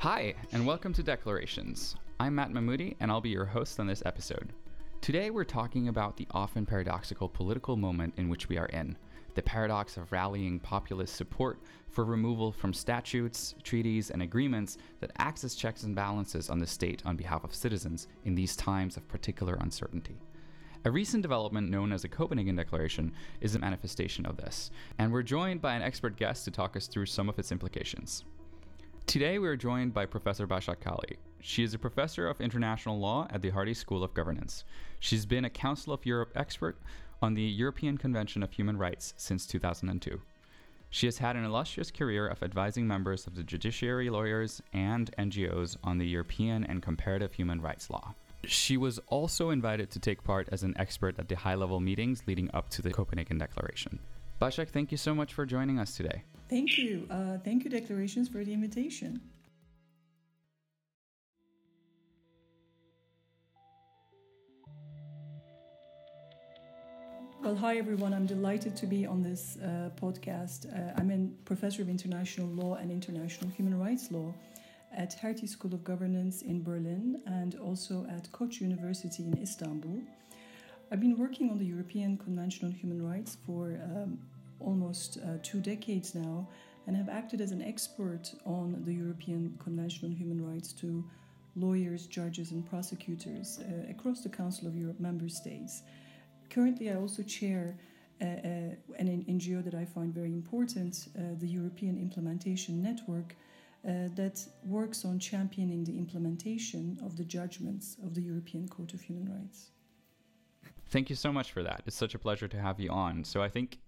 Hi, and welcome to Declarations. I'm Matt Mahmoudi, and I'll be your host on this episode. Today, we're talking about the often paradoxical political moment in which we are in the paradox of rallying populist support for removal from statutes, treaties, and agreements that acts as checks and balances on the state on behalf of citizens in these times of particular uncertainty. A recent development known as the Copenhagen Declaration is a manifestation of this, and we're joined by an expert guest to talk us through some of its implications. Today, we are joined by Professor Başak Çalı. She is a professor of international law at the Hertie School of Governance. She's been a Council of Europe expert on the European Convention of Human Rights since 2002. She has had an illustrious career of advising members of the judiciary, lawyers, and NGOs on the European and comparative human rights law. She was also invited to take part as an expert at the high level meetings leading up to the Copenhagen Declaration. Başak, thank you so much for joining us today. Thank you. Uh, thank you, Declarations, for the invitation. Well, hi everyone. I'm delighted to be on this uh, podcast. Uh, I'm a professor of international law and international human rights law at Hertie School of Governance in Berlin and also at Koç University in Istanbul. I've been working on the European Convention on Human Rights for um, almost uh, two decades now and have acted as an expert on the European Convention on Human Rights to lawyers, judges, and prosecutors uh, across the Council of Europe member states. Currently, I also chair uh, uh, an NGO that I find very important, uh, the European Implementation Network, uh, that works on championing the implementation of the judgments of the European Court of Human Rights. Thank you so much for that. It's such a pleasure to have you on. So I think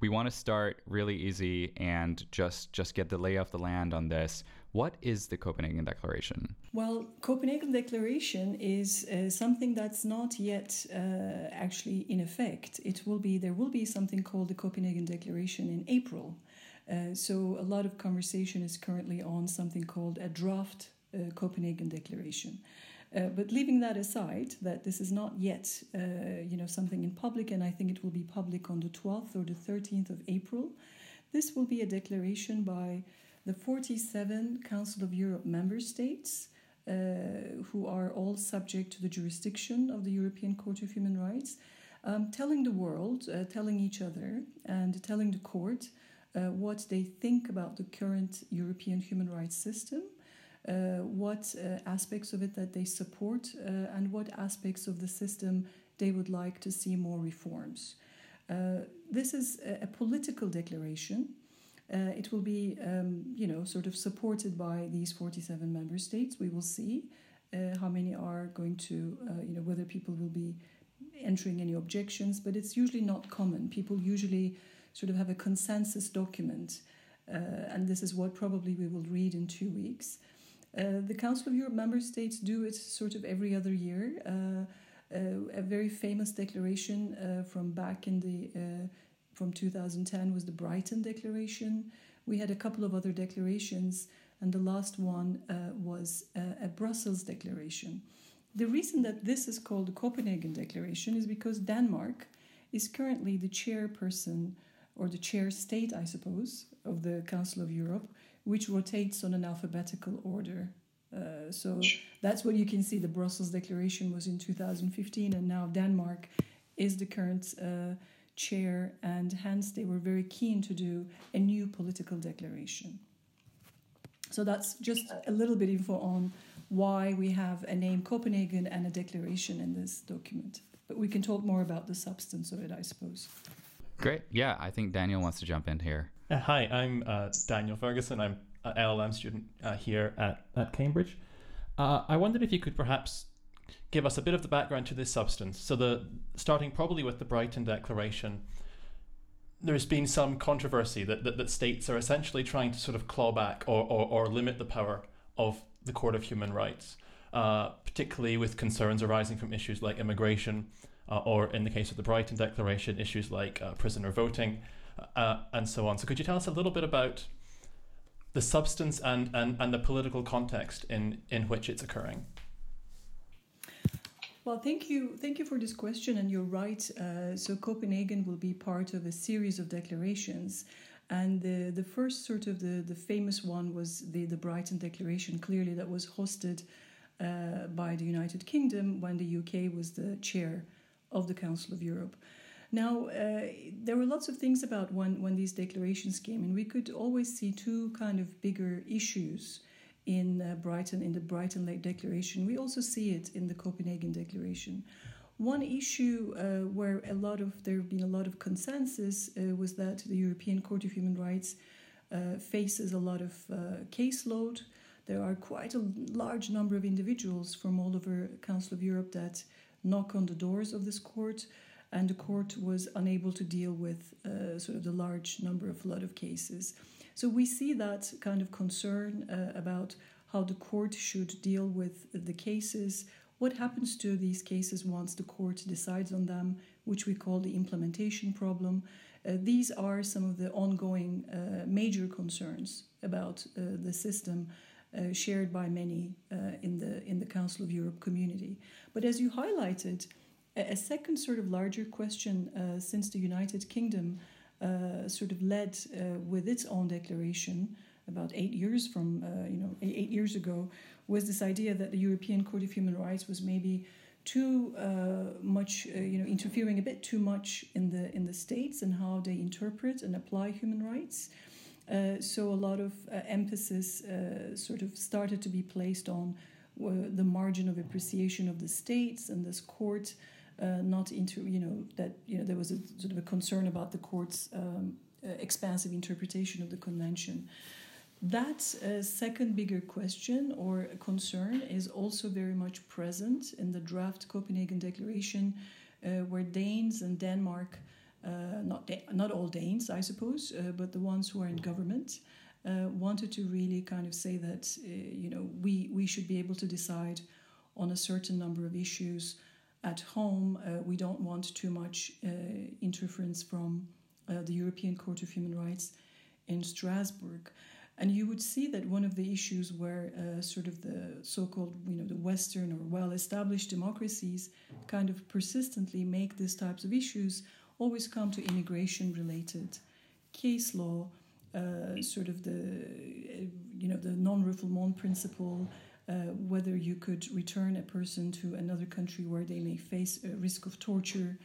we want to start really easy and just just get the lay of the land on this. What is the Copenhagen Declaration? Well, Copenhagen Declaration is uh, something that's not yet uh, actually in effect. It will be there will be something called the Copenhagen Declaration in April. Uh, so a lot of conversation is currently on something called a draft uh, Copenhagen Declaration. Uh, but leaving that aside, that this is not yet, uh, you know, something in public, and I think it will be public on the 12th or the 13th of April. This will be a declaration by the 47 Council of Europe member states, uh, who are all subject to the jurisdiction of the European Court of Human Rights, um, telling the world, uh, telling each other, and telling the court uh, what they think about the current European human rights system what uh, aspects of it that they support uh, and what aspects of the system they would like to see more reforms. this is a, a, political declaration. it will be, um, you know, sort of supported by these 47 member states. We will see how many are going to, you know, whether people will be entering any objections, but it's usually not common. People usually sort of have a consensus document, uh, and this is what probably we will read in two weeks. Uh, the Council of Europe member states do it sort of every other year. Uh, uh, a very famous declaration uh, from back in the from 2010 was the Brighton Declaration. We had a couple of other declarations, and the last one was a Brussels Declaration. The reason that this is called the Copenhagen Declaration is because Denmark is currently the chairperson or the chair state, I suppose, of the Council of Europe, which rotates on an alphabetical order. Uh, so that's what you can see. The Brussels Declaration was in 2015, and now Denmark is the current uh, chair, and hence they were very keen to do a new political declaration. So that's just a little bit info on why we have a name Copenhagen and a declaration in this document. But we can talk more about the substance of it, I suppose. Great. Yeah, I think Daniel wants to jump in here. Uh, hi, I'm uh, Daniel Ferguson. I'm an LLM student uh, here at, at Cambridge. Uh, I wondered if you could perhaps give us a bit of the background to this substance. So, the starting probably with the Brighton Declaration, there's been some controversy that, that, that states are essentially trying to sort of claw back or, or, or limit the power of the Court of Human Rights, uh, particularly with concerns arising from issues like immigration, uh, or in the case of the Brighton Declaration, issues like prisoner voting uh, and so on. So, could you tell us a little bit about the substance and, and, and the political context in, in which it's occurring? Well, thank you, thank you for this question, and you're right. Uh, so Copenhagen will be part of a series of declarations. And the, the first sort of the, the famous one was the, the Brighton Declaration, clearly, that was hosted uh, by the United Kingdom when the UK was the chair of the Council of Europe. Now, uh, there were lots of things about when, when these declarations came, and we could always see two kind of bigger issues in uh, Brighton, in the Brighton Lake Declaration. We also see it in the Copenhagen Declaration. One issue uh, where a lot of there have been a lot of consensus uh, was that the European Court of Human Rights uh, faces a lot of uh, caseload. There are quite a large number of individuals from all over Council of Europe that knock on the doors of this court, and the court was unable to deal with uh, sort of the large number of lot of cases. So we see that kind of concern uh, about how the court should deal with the cases what happens to these cases once the court decides on them, which we call the implementation problem? Uh, these are some of the ongoing uh, major concerns about uh, the system uh, shared by many uh, in the in the Council of Europe community. But as you highlighted, a, second sort of larger question uh, since the United Kingdom sort of led with its own declaration about eight years from you know eight years ago was this idea that the European Court of Human Rights was maybe too uh, much, uh, you know, interfering a bit too much in the in the states and how they interpret and apply human rights. Uh, so a lot of uh, emphasis uh, sort of started to be placed on uh, the margin of appreciation of the states and this court, not into you know that you know there was a sort of a concern about the court's um, expansive interpretation of the convention. That uh, second bigger question or concern is also very much present in the draft Copenhagen Declaration, uh, where Danes and Denmark, uh, not, da- not all Danes, I suppose, uh, but the ones who are in government, uh, wanted to really kind of say that uh, you know we, we should be able to decide on a certain number of issues at home. we don't want too much interference from the European Court of Human Rights in Strasbourg. And you would see that one of the issues where uh, sort of the so-called, you know, the Western or well-established democracies kind of persistently make these types of issues always come to immigration-related case law, uh, sort of the, uh, you know, the non-refoulement principle, uh, whether you could return a person to another country where they may face a risk of torture,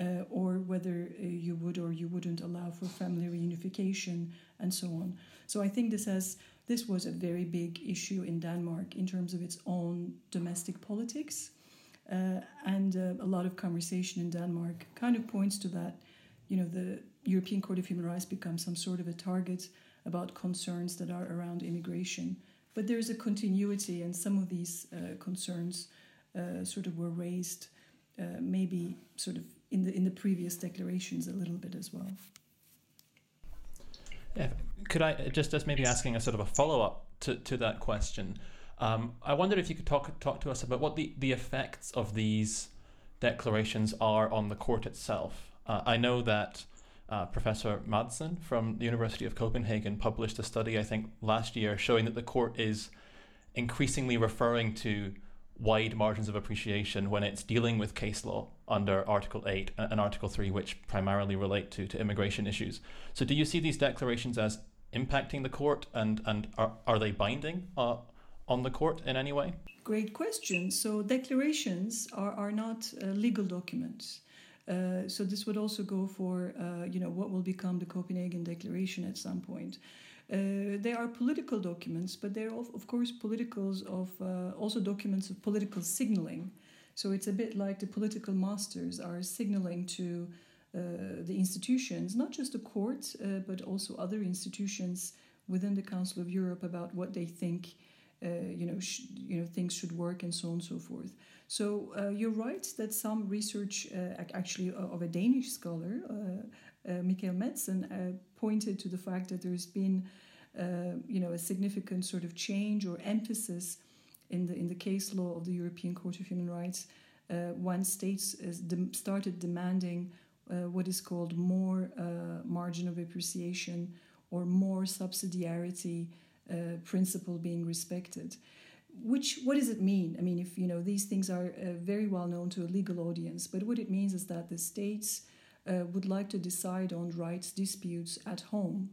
uh, or whether uh, you would or you wouldn't allow for family reunification and so on. So I think this has this was a very big issue in Denmark in terms of its own domestic politics, uh, and uh, a lot of conversation in Denmark kind of points to that. You know, the European Court of Human Rights becomes some sort of a target about concerns that are around immigration. But there's a continuity, and some of these uh, concerns uh, sort of were raised, maybe sort of in the in the previous declarations a little bit as well. Yeah, could I just just maybe asking a sort of a follow up to, to that question? Um, I wonder if you could talk talk to us about what the, the effects of these declarations are on the court itself. Uh, I know that uh, Professor Madsen from the University of Copenhagen published a study, I think, last year showing that the court is increasingly referring to wide margins of appreciation when it's dealing with case law under Article 8 and Article 3, which primarily relate to, to immigration issues. So, do you see these declarations as impacting the court and, and are, are they binding uh, on the court in any way? Great question. So, declarations are, are not uh, legal documents. Uh, so this would also go for uh, you know what will become the Copenhagen Declaration at some point. Uh, they are political documents, but they're of, of course politicals of uh, also documents of political signaling. So it's a bit like the political masters are signaling to uh, the institutions, not just the court, but also other institutions within the Council of Europe about what they think, you know, you know, things should work and so on and so forth. So uh, you're right that some research, actually of a Danish scholar, uh, Mikael uh, pointed to the fact that there's been, uh, you know, a significant sort of change or emphasis in the in the case law of the European Court of Human Rights when states de- started demanding what is called more margin of appreciation or more subsidiarity uh, principle being respected. Which what does it mean? I mean, if you know these things are uh, very well known to a legal audience, but what it means is that the states uh, would like to decide on rights disputes at home.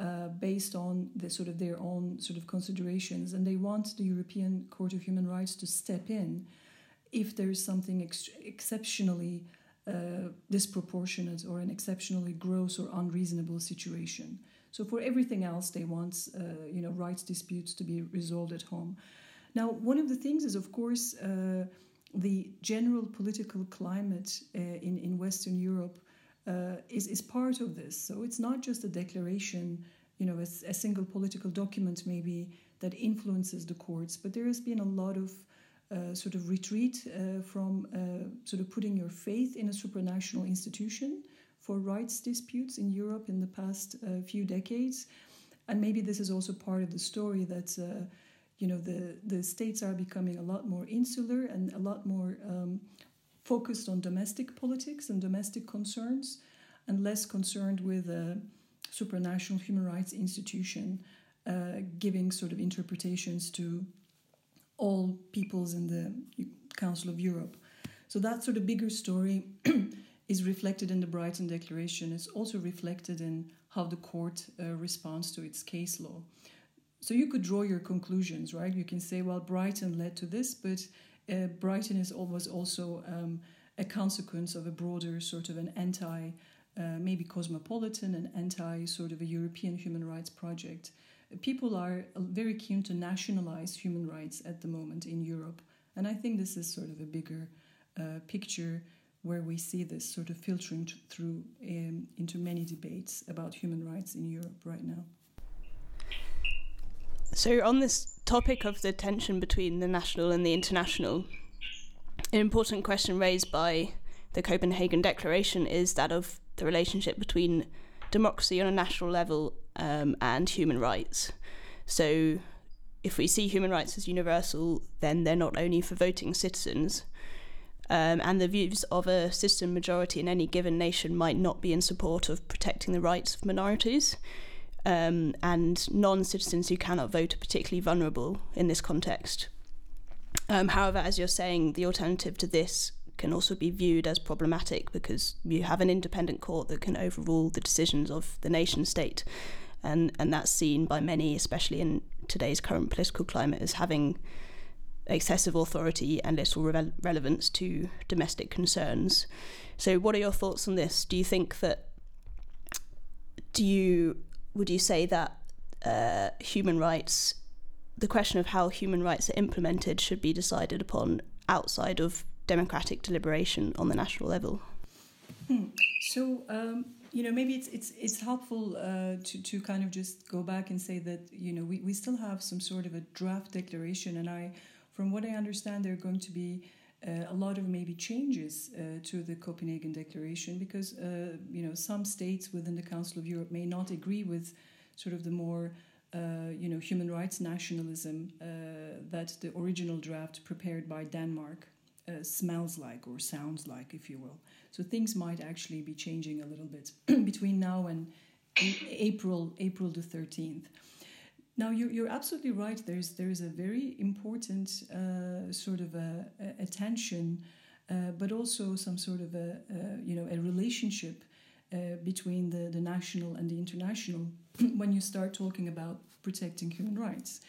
uh, based on the sort of their own sort of considerations, and they want the European Court of Human Rights to step in if there is something ex- exceptionally uh, disproportionate or an exceptionally gross or unreasonable situation. So for everything else, they want uh, you know rights disputes to be resolved at home. Now, one of the things is, of course, uh, the general political climate uh, in in Western Europe uh, is is part of this. So it's not just a declaration, you know, a, a single political document maybe that influences the courts, but there has been a lot of uh, sort of retreat uh, from uh, sort of putting your faith in a supranational institution for rights disputes in Europe in the past uh, few decades. And maybe this is also part of the story that uh, you know the the states are becoming a lot more insular and a lot more um, focused on domestic politics and domestic concerns, and less concerned with a supranational human rights institution uh, giving sort of interpretations to all peoples in the Council of Europe. So that sort of bigger story is reflected in the Brighton Declaration. It's also reflected in how the court uh, responds to its case law. So you could draw your conclusions, right? You can say, well, Brighton led to this, but uh, Brighton is always also um, a consequence of a broader sort of an anti, uh, maybe cosmopolitan and anti sort of a European human rights project. People are very keen to nationalize human rights at the moment in Europe, and I think this is sort of a bigger uh, picture where we see this sort of filtering through um, into many debates about human rights in Europe right now. So, on this topic of the tension between the national and the international, an important question raised by the Copenhagen Declaration is that of the relationship between democracy on a national level um, and human rights. So, if we see human rights as universal, then they're not only for voting citizens, um, and the views of a system majority in any given nation might not be in support of protecting the rights of minorities. Um, and non citizens who cannot vote are particularly vulnerable in this context. Um, however, as you're saying, the alternative to this can also be viewed as problematic because you have an independent court that can overrule the decisions of the nation state. And, and that's seen by many, especially in today's current political climate, as having excessive authority and little re- relevance to domestic concerns. So, what are your thoughts on this? Do you think that do you would you say that uh, human rights, the question of how human rights are implemented, should be decided upon outside of democratic deliberation on the national level? Hmm. So. Um you know maybe it's it's it's helpful uh, to to kind of just go back and say that you know we, we still have some sort of a draft declaration and I from what I understand, there are going to be uh, a lot of maybe changes uh, to the Copenhagen Declaration because uh, you know some states within the Council of Europe may not agree with sort of the more uh, you know human rights nationalism uh, that the original draft prepared by Denmark uh, smells like or sounds like, if you will. So things might actually be changing a little bit between now and April April the thirteenth. Now you're, you're absolutely right. There's there's a very important uh, sort of a, a attention, uh, but also some sort of a, a you know a relationship uh, between the, the national and the international when you start talking about protecting human rights.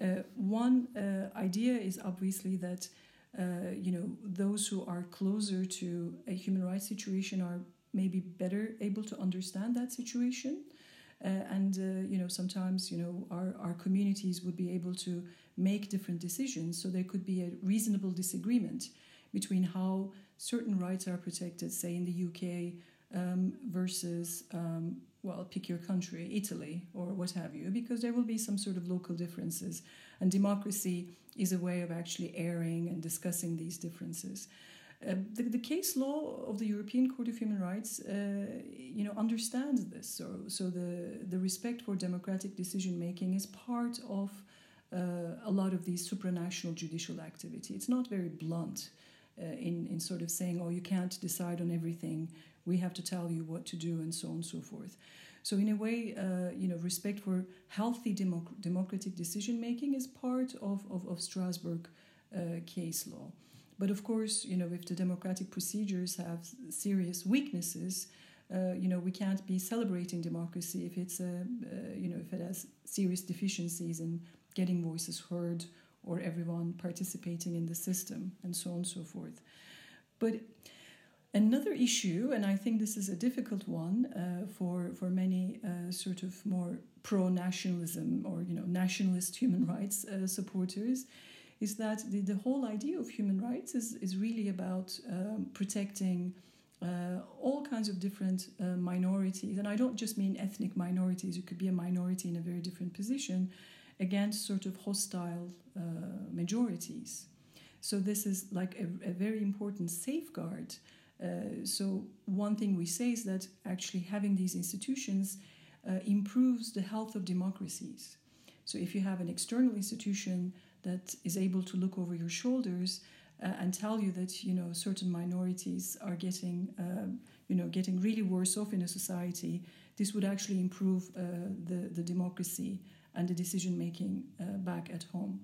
Uh, one uh, idea is obviously that uh, you know those who are closer to a human rights situation are maybe better able to understand that situation. Uh, and uh, you know sometimes you know our, our communities would be able to make different decisions so there could be a reasonable disagreement between how certain rights are protected say in the uk um, versus um, well pick your country italy or what have you because there will be some sort of local differences. And democracy is a way of actually airing and discussing these differences the, the, case law of the European Court of Human Rights, uh, you know, understands this. So, so the the respect for democratic decision making is part of uh, a lot of these supranational judicial activity. It's not very blunt uh, in in sort of saying, "Oh, you can't decide on everything. We have to tell you what to do," and so on and so forth. So, in a way, uh, you know, respect for healthy democ- democratic decision making is part of of, of Strasbourg case law. But of course, you know, if the democratic procedures have serious weaknesses, uh, you know, we can't be celebrating democracy if it's a, uh, you know, if it has serious deficiencies in getting voices heard or everyone participating in the system and so on and so forth. But another issue, and I think this is a difficult one uh, for for many uh, sort of more pro-nationalism or you know nationalist human rights uh, supporters, is that the, the whole idea of human rights is is really about um, protecting uh, all kinds of different uh, minorities. And I don't just mean ethnic minorities, it could be a minority in a very different position against sort of hostile uh, majorities. So, this is like a, a very important safeguard. Uh, so, one thing we say is that actually having these institutions uh, improves the health of democracies. So, if you have an external institution that is able to look over your shoulders, uh, and tell you that you know certain minorities are getting um, you know getting really worse off in a society, this would actually improve uh, the the democracy and the decision making uh, back at home.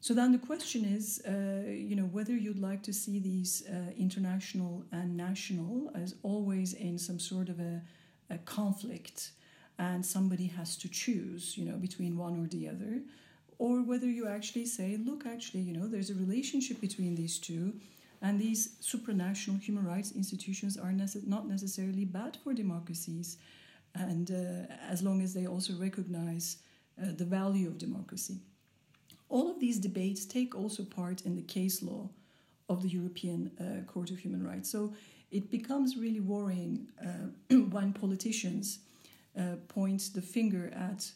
So then the question is, uh, you know, whether you'd like to see these uh, international and national as always in some sort of a, a conflict, and somebody has to choose, you know, between one or the other or whether you actually say, look, actually, you know, there's a relationship between these two, and these supranational human rights institutions are nece- not necessarily bad for democracies, and uh, as long as they also recognize uh, the value of democracy. All of these debates take also part in the case law of the European uh, Court of Human Rights. So it becomes really worrying uh, when politicians uh, point the finger at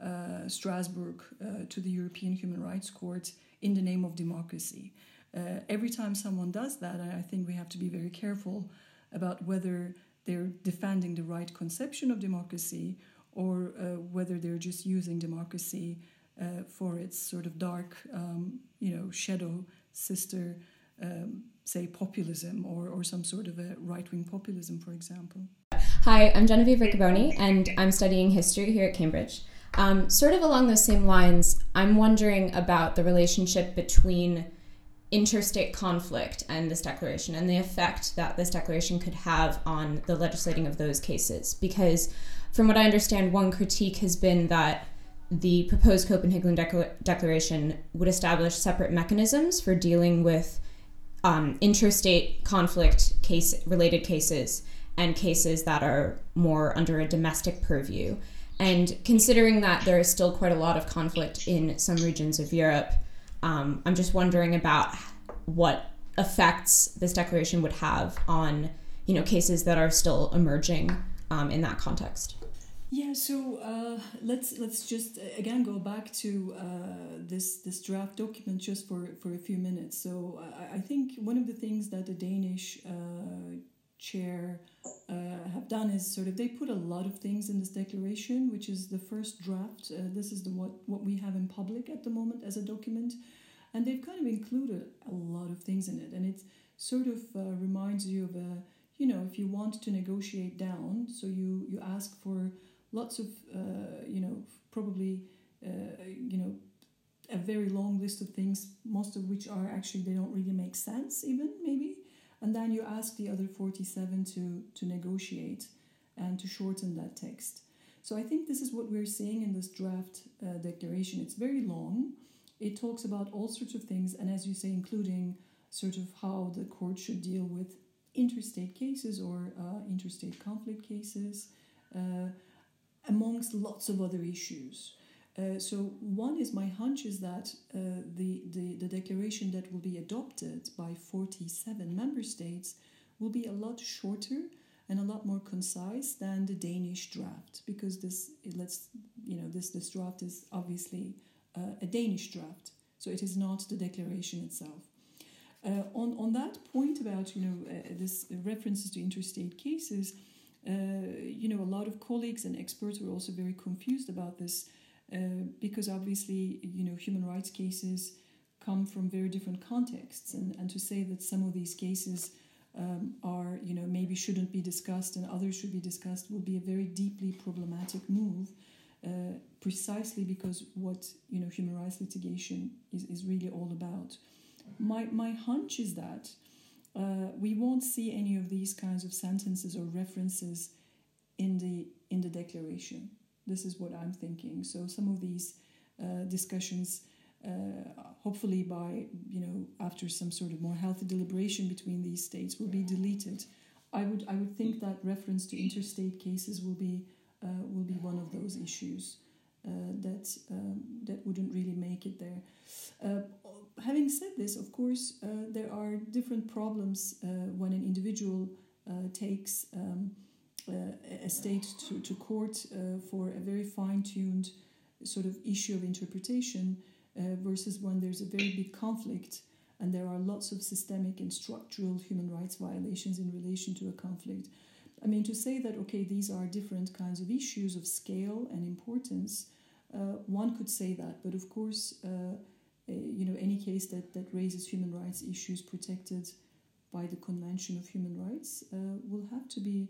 uh, Strasbourg uh, to the European Human Rights Court in the name of democracy. Uh, every time someone does that, I think we have to be very careful about whether they're defending the right conception of democracy or uh, whether they're just using democracy uh, for its sort of dark, um, you know, shadow sister, um, say populism or, or some sort of a right wing populism, for example. Hi, I'm Genevieve Riccoboni, and I'm studying history here at Cambridge. Um, sort of along those same lines, I'm wondering about the relationship between interstate conflict and this declaration and the effect that this declaration could have on the legislating of those cases. Because, from what I understand, one critique has been that the proposed Copenhagen Declaration would establish separate mechanisms for dealing with um, interstate conflict case related cases and cases that are more under a domestic purview. And considering that there is still quite a lot of conflict in some regions of Europe, um, I'm just wondering about what effects this declaration would have on you know cases that are still emerging um, in that context. Yeah, so uh, let's let's just uh, again go back to uh, this this draft document just for, for a few minutes. So I, I think one of the things that the Danish uh, chair uh, have done is sort of they put a lot of things in this declaration, which is the first draft. Uh, this is the what what we have in public at the moment as a document, and they've kind of included a lot of things in it, and it sort of uh, reminds you of a you know if you want to negotiate down, so you you ask for lots of uh, you know probably uh, you know a very long list of things, most of which are actually they don't really make sense even maybe and then you ask the other 47 to, to negotiate and to shorten that text. So I think this is what we're seeing in this draft uh, declaration. It's very long. It talks about all sorts of things, and as you say, including sort of how the court should deal with interstate cases or uh, interstate conflict cases, uh, amongst lots of other issues. Uh, so one is my hunch is that uh, the, the, the declaration that will be adopted by 47 member states will be a lot shorter and a lot more concise than the Danish draft because this let's you know this this draft is obviously uh, a Danish draft so it is not the declaration itself. Uh, on on that point about you know uh, this references to interstate cases, you know a lot of colleagues and experts were also very confused about this uh, because obviously, you know, human rights cases come from very different contexts, and, and to say that some of these cases um, are, you know, maybe shouldn't be discussed and others should be discussed would be a very deeply problematic move, uh, precisely because what, you know, human rights litigation is, is really all about. My, my hunch is that uh, we won't see any of these kinds of sentences or references in the in the declaration. This is what I'm thinking. So some of these uh, discussions, uh, hopefully by you know after some sort of more healthy deliberation between these states, will be deleted. I would I would think that reference to interstate cases will be uh, will be one of those issues uh, that um, that wouldn't really make it there. Uh, having said this, of course, uh, there are different problems when an individual takes um, uh, a state to, to court uh, for a very fine tuned sort of issue of interpretation versus when there's a very big conflict and there are lots of systemic and structural human rights violations in relation to a conflict. I mean, to say that, okay, these are different kinds of issues of scale and importance, uh, one could say that, but of course, uh, uh, you know, any case that, that raises human rights issues protected by the Convention of Human Rights uh, will have to be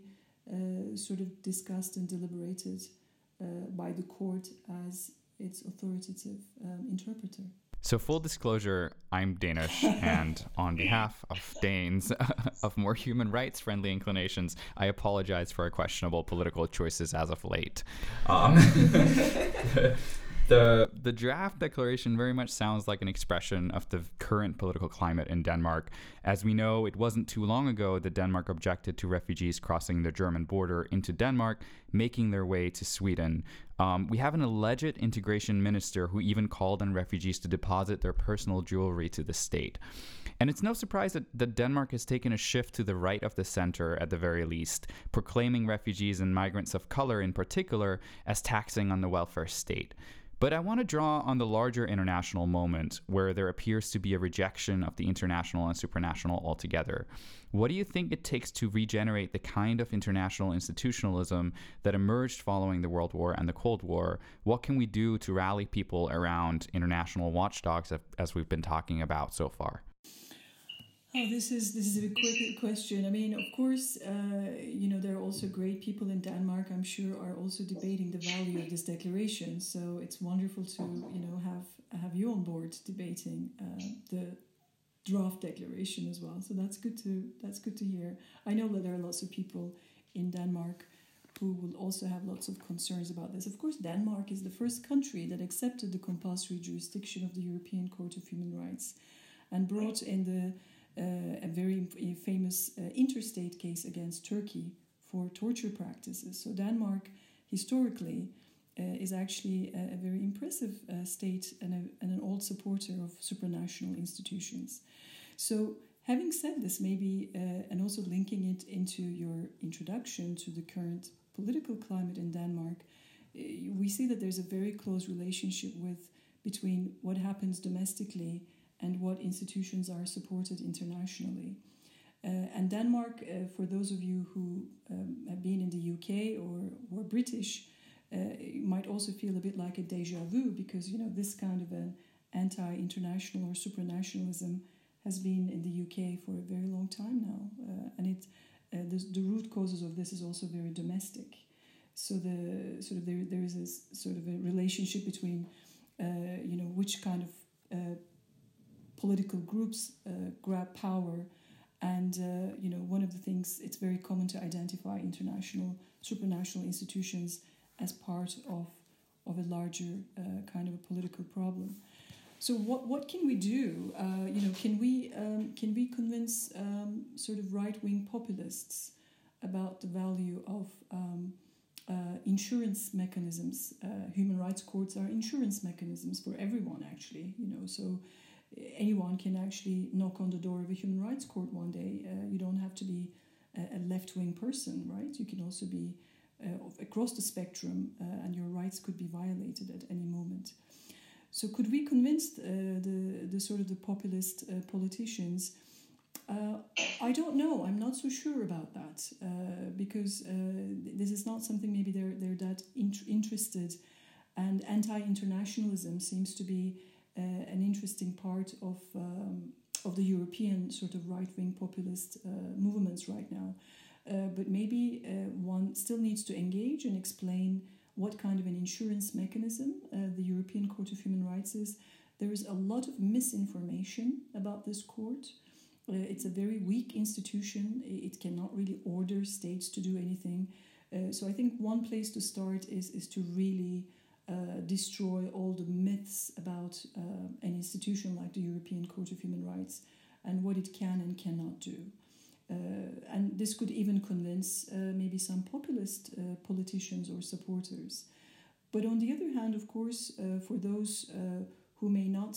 uh, sort of discussed and deliberated uh, by the court as its authoritative um, interpreter. So, full disclosure, I'm Danish, and on behalf of Danes of more human rights friendly inclinations, I apologize for our questionable political choices as of late. Um, the the draft declaration very much sounds like an expression of the current political climate in Denmark. As we know, it wasn't too long ago that Denmark objected to refugees crossing the German border into Denmark, making their way to Sweden. Um, we have an alleged integration minister who even called on refugees to deposit their personal jewelry to the state. And it's no surprise that, that Denmark has taken a shift to the right of the center, at the very least, proclaiming refugees and migrants of color in particular as taxing on the welfare state. But I want to draw on the larger international moment where there appears to be a rejection of the international and supranational altogether. What do you think it takes to regenerate the kind of international institutionalism that emerged following the World War and the Cold War? What can we do to rally people around international watchdogs, as we've been talking about so far? Oh, this is this is a quick question. I mean, of course, uh, you know there are also great people in Denmark. I'm sure are also debating the value of this declaration. So it's wonderful to you know have have you on board debating uh, the draft declaration as well. So that's good to that's good to hear. I know that there are lots of people in Denmark who will also have lots of concerns about this. Of course, Denmark is the first country that accepted the compulsory jurisdiction of the European Court of Human Rights and brought in the a very famous uh, interstate case against Turkey for torture practices. So Denmark, historically, uh, is actually a, a very impressive uh, state and, a, and, an old supporter of supranational institutions. So, having said this, maybe, uh, and also linking it into your introduction to the current political climate in Denmark, uh, we see that there's a very close relationship with between what happens domestically and what institutions are supported internationally. Uh, and Denmark, uh, for those of you who um, have been in the UK or were British, uh, might also feel a bit like a deja vu because you know this kind of an anti-international or supranationalism has been in the UK for a very long time now, uh, and it uh, the, the root causes of this is also very domestic. So the sort of there there is this sort of a relationship between uh, you know which kind of political groups uh, grab power. And uh, you know, one of the things it's very common to identify international supranational institutions as part of of a larger uh, kind of a political problem. So what what can we do? Uh, you know, can we um, can we convince um, sort of right wing populists about the value of um, uh, insurance mechanisms? Uh, human rights courts are insurance mechanisms for everyone, actually. You know, so anyone can actually knock on the door of a human rights court one day. Uh, you don't have to be a, left wing person, right? You can also be uh, across the spectrum, uh, and your rights could be violated at any moment. So, could we convince uh, the the sort of the populist uh, politicians? Uh, I don't know. I'm not so sure about that because this is not something maybe they're they're that int- interested, and anti-internationalism seems to be an interesting part of um, of the European sort of right wing populist uh, movements right now. Uh, but maybe one still needs to engage and explain what kind of an insurance mechanism the European Court of Human Rights is. There is a lot of misinformation about this court. Uh, it's a very weak institution. It cannot really order states to do anything. Uh, so I think one place to start is is to really uh, destroy all the myths about uh, an institution like the European Court of Human Rights and what it can and cannot do. Uh, and this could even convince uh, maybe some populist uh, politicians or supporters. But on the other hand, of course, for those who may not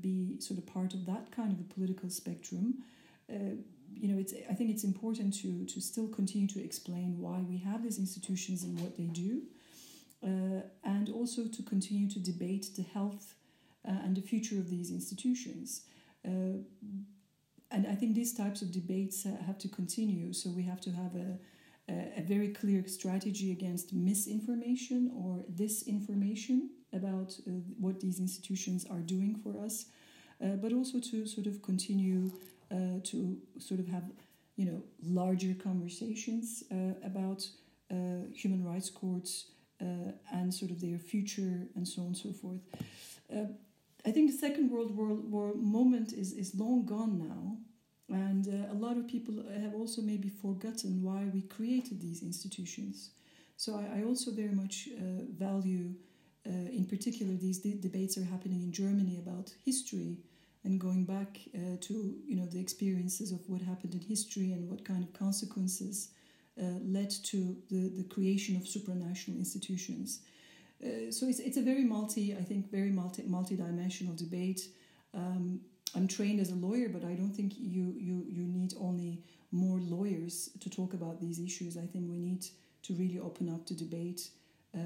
be sort of part of that kind of a political spectrum, you know, it's, I think it's important to, to still continue to explain why we have these institutions and what they do, and also to continue to debate the health and the future of these institutions and I think these types of debates have to continue. So we have to have a, a, very clear strategy against misinformation or disinformation about uh, what these institutions are doing for us, uh, but also to sort of continue uh, to sort of have you know larger conversations uh, about uh, human rights courts uh, and sort of their future and so on and so forth. I think the Second World War, War moment is, is long gone now. And uh, a lot of people have also maybe forgotten why we created these institutions. So I, I also very much uh, value, uh, in particular, these de- debates are happening in Germany about history and going back uh, to you know the experiences of what happened in history and what kind of consequences uh, led to the, the creation of supranational institutions. Uh, so it's, it's a very multi, I think, very multi multi-dimensional debate. Um, I'm trained as a lawyer, but I don't think you, you, you need only more lawyers to talk about these issues. I think we need to really open up the debate uh,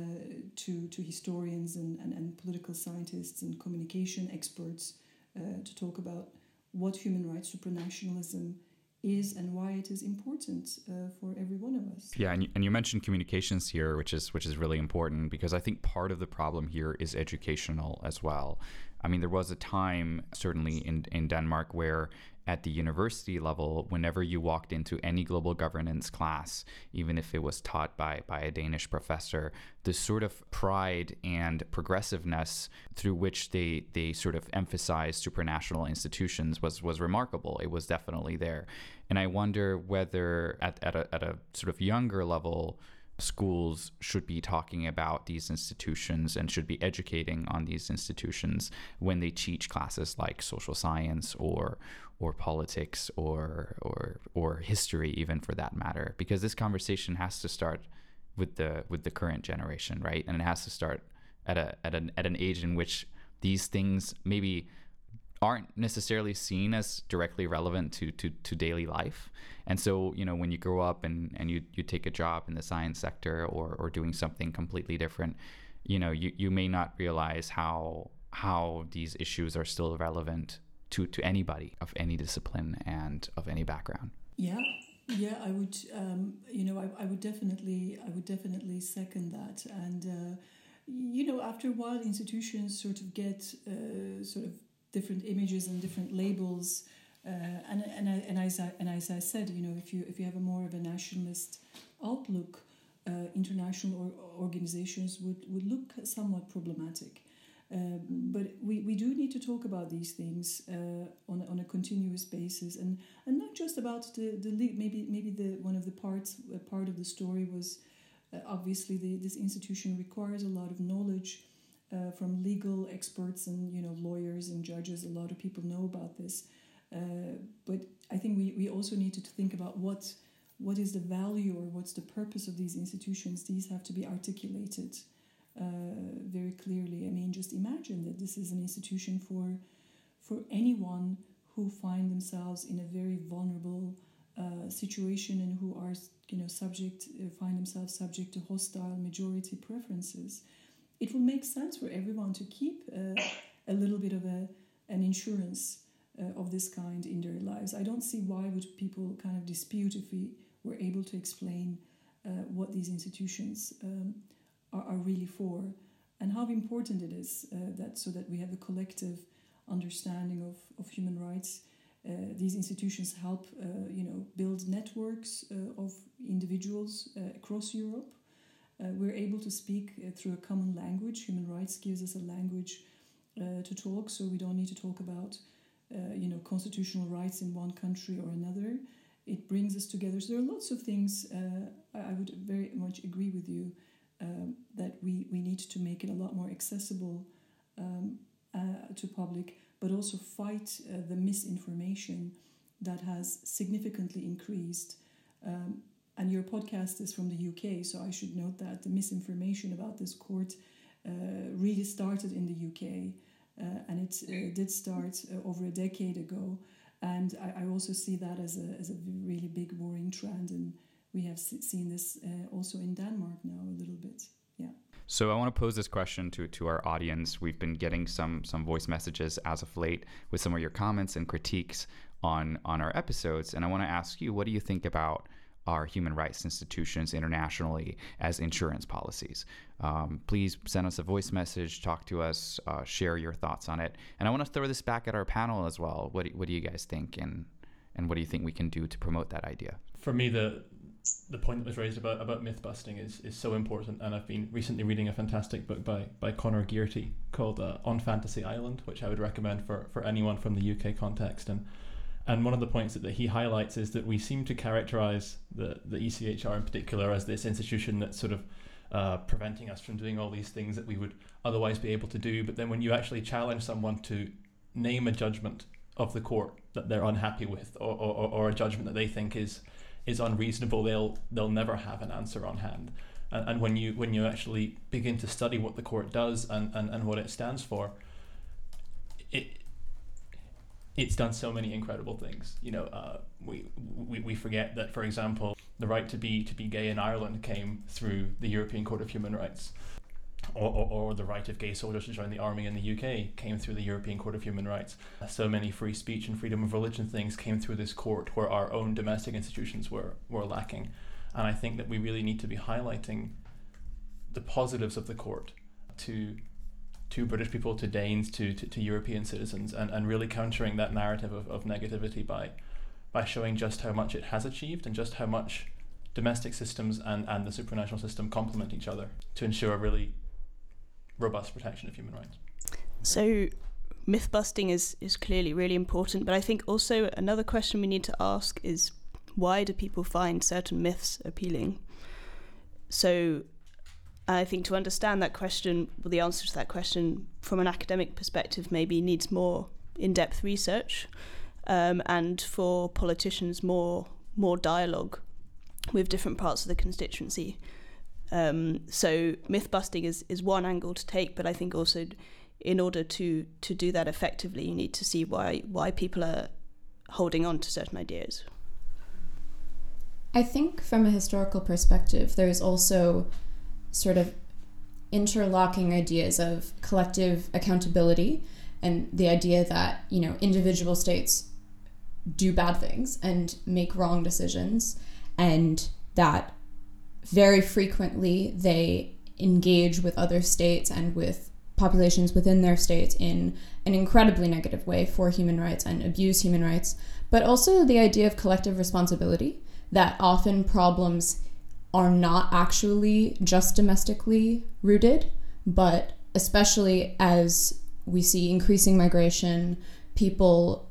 to, to historians and, and, and political scientists and communication experts uh, to talk about what human rights supranationalism is and why it is important uh, for every one of us. Yeah, and you, and you mentioned communications here, which is which is really important because I think part of the problem here is educational as well. I mean, there was a time certainly in in Denmark where at the university level, whenever you walked into any global governance class, even if it was taught by, by a Danish professor, the sort of pride and progressiveness through which they, they sort of emphasized supranational institutions was, was remarkable. It was definitely there. And I wonder whether at, at, a, at a sort of younger level, schools should be talking about these institutions and should be educating on these institutions when they teach classes like social science or or politics or or or history even for that matter because this conversation has to start with the with the current generation right? And it has to start at a at an at an age in which these things maybe aren't necessarily seen as directly relevant to, to, to daily life. And so, you know, when you grow up and, and you, you take a job in the science sector or, or doing something completely different, you know, you, you may not realize how how these issues are still relevant to, to anybody of any discipline and of any background. Yeah, yeah, I would, um, you know, I, I would definitely, I would definitely second that. And, uh, you know, after a while, institutions sort of get uh, sort of different images and different labels. Uh, and and, and, as I, and as I said, you know, if you if you have a more of a nationalist outlook, uh, international or organizations would, would look somewhat problematic. Um, but we, we do need to talk about these things uh, on, on a continuous basis and, and not just about the, the maybe maybe the one of the parts part of the story was uh, obviously the, this institution requires a lot of knowledge uh, from legal experts and you know lawyers and judges. A lot of people know about this, uh, but I think we, we also need to think about what what is the value or what's the purpose of these institutions. These have to be articulated uh, very clearly. I mean, just imagine that this is an institution for for anyone who find themselves in a very vulnerable uh, situation and who are you know subject uh, find themselves subject to hostile majority preferences it will make sense for everyone to keep uh, a little bit of a, an insurance uh, of this kind in their lives. I don't see why would people kind of dispute if we were able to explain uh, what these institutions um, are, are, really for and how important it is uh, that so that we have a collective understanding of, of human rights. Uh, these institutions help, uh, you know, build networks of individuals across Europe uh, we're able to speak uh, through a common language. Human rights gives us a language uh, to talk, so we don't need to talk about uh, you know, constitutional rights in one country or another. It brings us together. So there are lots of things. Uh, I would very much agree with you um, that we, we need to make it a lot more accessible um, to public, but also fight the misinformation that has significantly increased. Um, and your podcast is from the UK, so I should note that the misinformation about this court uh, really started in the UK, uh, and it uh, did start uh, over a decade ago. And I, I, also see that as a, as a really big worrying trend, and we have seen this uh, also in Denmark now a little bit. Yeah. So I want to pose this question to, to our audience. We've been getting some some voice messages as of late with some of your comments and critiques on on our episodes, and I want to ask you, what do you think about our human rights institutions internationally as insurance policies. Um, please send us a voice message, talk to us, uh, share your thoughts on it. And I want to throw this back at our panel as well. What do, what do you guys think, and and what do you think we can do to promote that idea? For me, the the point that was raised about, about myth busting is, is so important and I've been recently reading a fantastic book by, by Conor Gearty called uh, On Fantasy Island which I would recommend for, for anyone from the UK context and and one of the points that, that he highlights is that we seem to characterize the, the ECHR in particular as this institution that's sort of uh, preventing us from doing all these things that we would otherwise be able to do. But then when you actually challenge someone to name a judgment of the court that they're unhappy with or, or, or a judgment that they think is is unreasonable, they'll they'll never have an answer on hand. And, and when you when you actually begin to study what the court does and, and, and what it stands for, it it's done so many incredible things. You know, uh, we, we we forget that, for example, the right to be to be gay in Ireland came through the European Court of Human Rights, or, or, or, the right of gay soldiers to join the army in the UK came through the European Court of Human Rights. So many free speech and freedom of religion things came through this court, where our own domestic institutions were were lacking. And I think that we really need to be highlighting the positives of the court to to British people, to Danes, to, to, to, European citizens, and, and really countering that narrative of, of negativity by by showing just how much it has achieved and just how much domestic systems and, and the supranational system complement each other to ensure a really robust protection of human rights. So myth busting is, is clearly really important, but I think also another question we need to ask is why do people find certain myths appealing? So I think to understand that question, well, the answer to that question from an academic perspective maybe needs more in-depth research, um, and for politicians more more dialogue with different parts of the constituency. Um, so myth busting is is one angle to take, but I think also in order to to do that effectively, you need to see why why people are holding on to certain ideas. I think from a historical perspective, there's also sort of interlocking ideas of collective accountability and the idea that you know individual states do bad things and make wrong decisions and that very frequently they engage with other states and with populations within their states in an incredibly negative way for human rights and abuse human rights but also the idea of collective responsibility that often problems are not actually just domestically rooted, but especially as we see increasing migration, people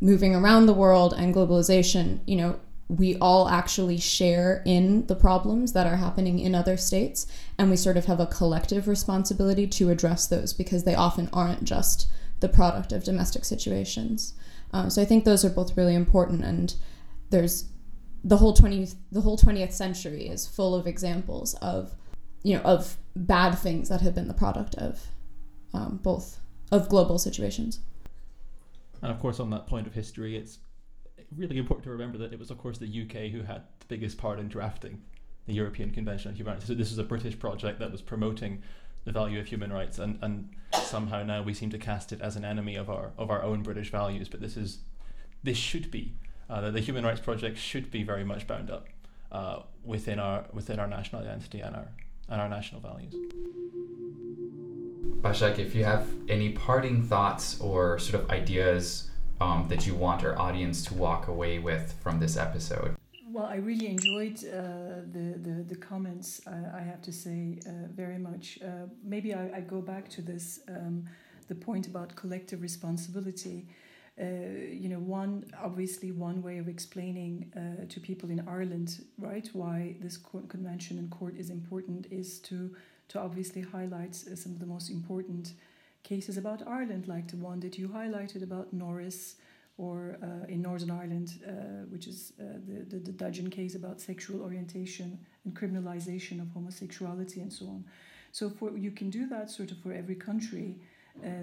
moving around the world, and globalization, you know, we all actually share in the problems that are happening in other states, and we sort of have a collective responsibility to address those because they often aren't just the product of domestic situations. Um, so I think those are both really important, and there's the whole 20th the whole 20th century is full of examples of you know of bad things that have been the product of um, both of global situations. And of course on that point of history it's really important to remember that it was of course the UK who had the biggest part in drafting the European Convention on Human Rights so this was a British project that was promoting the value of human rights and, and somehow now we seem to cast it as an enemy of our of our own British values. But this is this should be uh, that the Human Rights Project should be very much bound up uh, within our within our national identity and our and our national values. Başak, if you have any parting thoughts or sort of ideas um, that you want our audience to walk away with from this episode. Well, I really enjoyed uh, the, the, the comments, uh, I have to say, uh, very much. Uh, maybe I, I, go back to this, um, the point about collective responsibility. Uh, you know, one obviously one way of explaining uh, to people in Ireland, right, why this convention and court is important is to to obviously highlight uh, some of the most important cases about Ireland, like the one that you highlighted about Norris, or uh, in Northern Ireland, uh, which is uh, the, the the Dudgeon case about sexual orientation and criminalization of homosexuality and so on. So for you can do that sort of for every country,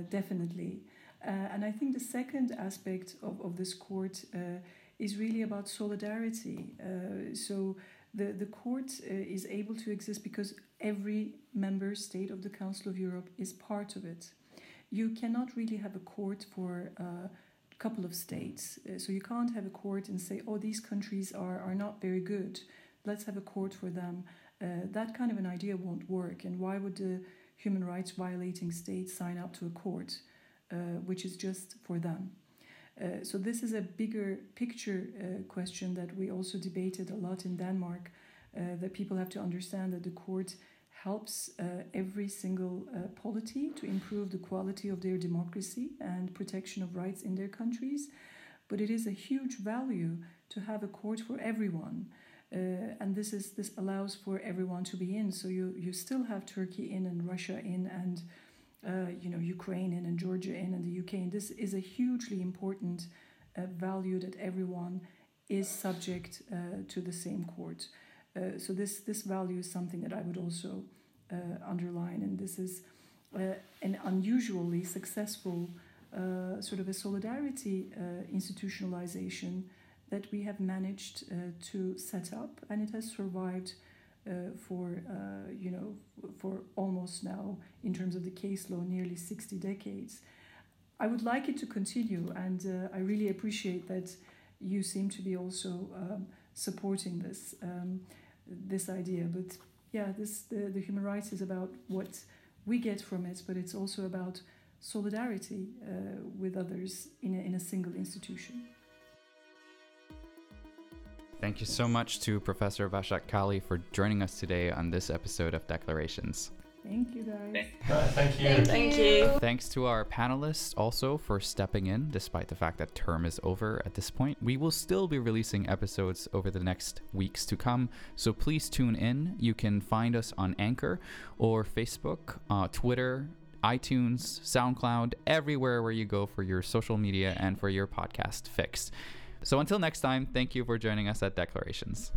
definitely. Uh, and I think the second aspect of, of this court uh, is really about solidarity. Uh, so the, the court is able to exist because every member state of the Council of Europe is part of it. You cannot really have a court for a couple of states. so you can't have a court and say, oh, these countries are, are not very good. Let's have a court for them. Uh, that kind of an idea won't work. And why would the human rights violating state sign up to a court? Uh, which is just for them. Uh, so this is a bigger picture uh, question that we also debated a lot in Denmark. that people have to understand that the court helps every single polity to improve the quality of their democracy and protection of rights in their countries. But it is a huge value to have a court for everyone. Uh, and this is this allows for everyone to be in. So you you still have Turkey in and Russia in and uh, you know, Ukraine and Georgia in and the UK. And this is a hugely important uh, value that everyone is subject uh, to the same court. Uh, so this this value is something that I would also uh, underline, and this is an unusually successful sort of a solidarity institutionalization that we have managed to set up, and it has survived uh, for uh, you know for almost now in terms of the case law nearly 60 decades. I would like it to continue and uh, i really appreciate that you seem to be also um, supporting this um, this idea. But yeah this the, the human rights is about what we get from it but it's also about solidarity uh, with others in a, in a single institution Thank you so much to Professor Başak Çalı for joining us today on this episode of Declarations. Thank you, guys. thank you. Thank you. Thanks to our panelists also for stepping in, despite the fact that term is over at this point. We will still be releasing episodes over the next weeks to come, so please tune in. You can find us on Anchor or Facebook, uh, Twitter, iTunes, SoundCloud, everywhere where you go for your social media and for your podcast fix. So until next time, thank you for joining us at Declarations.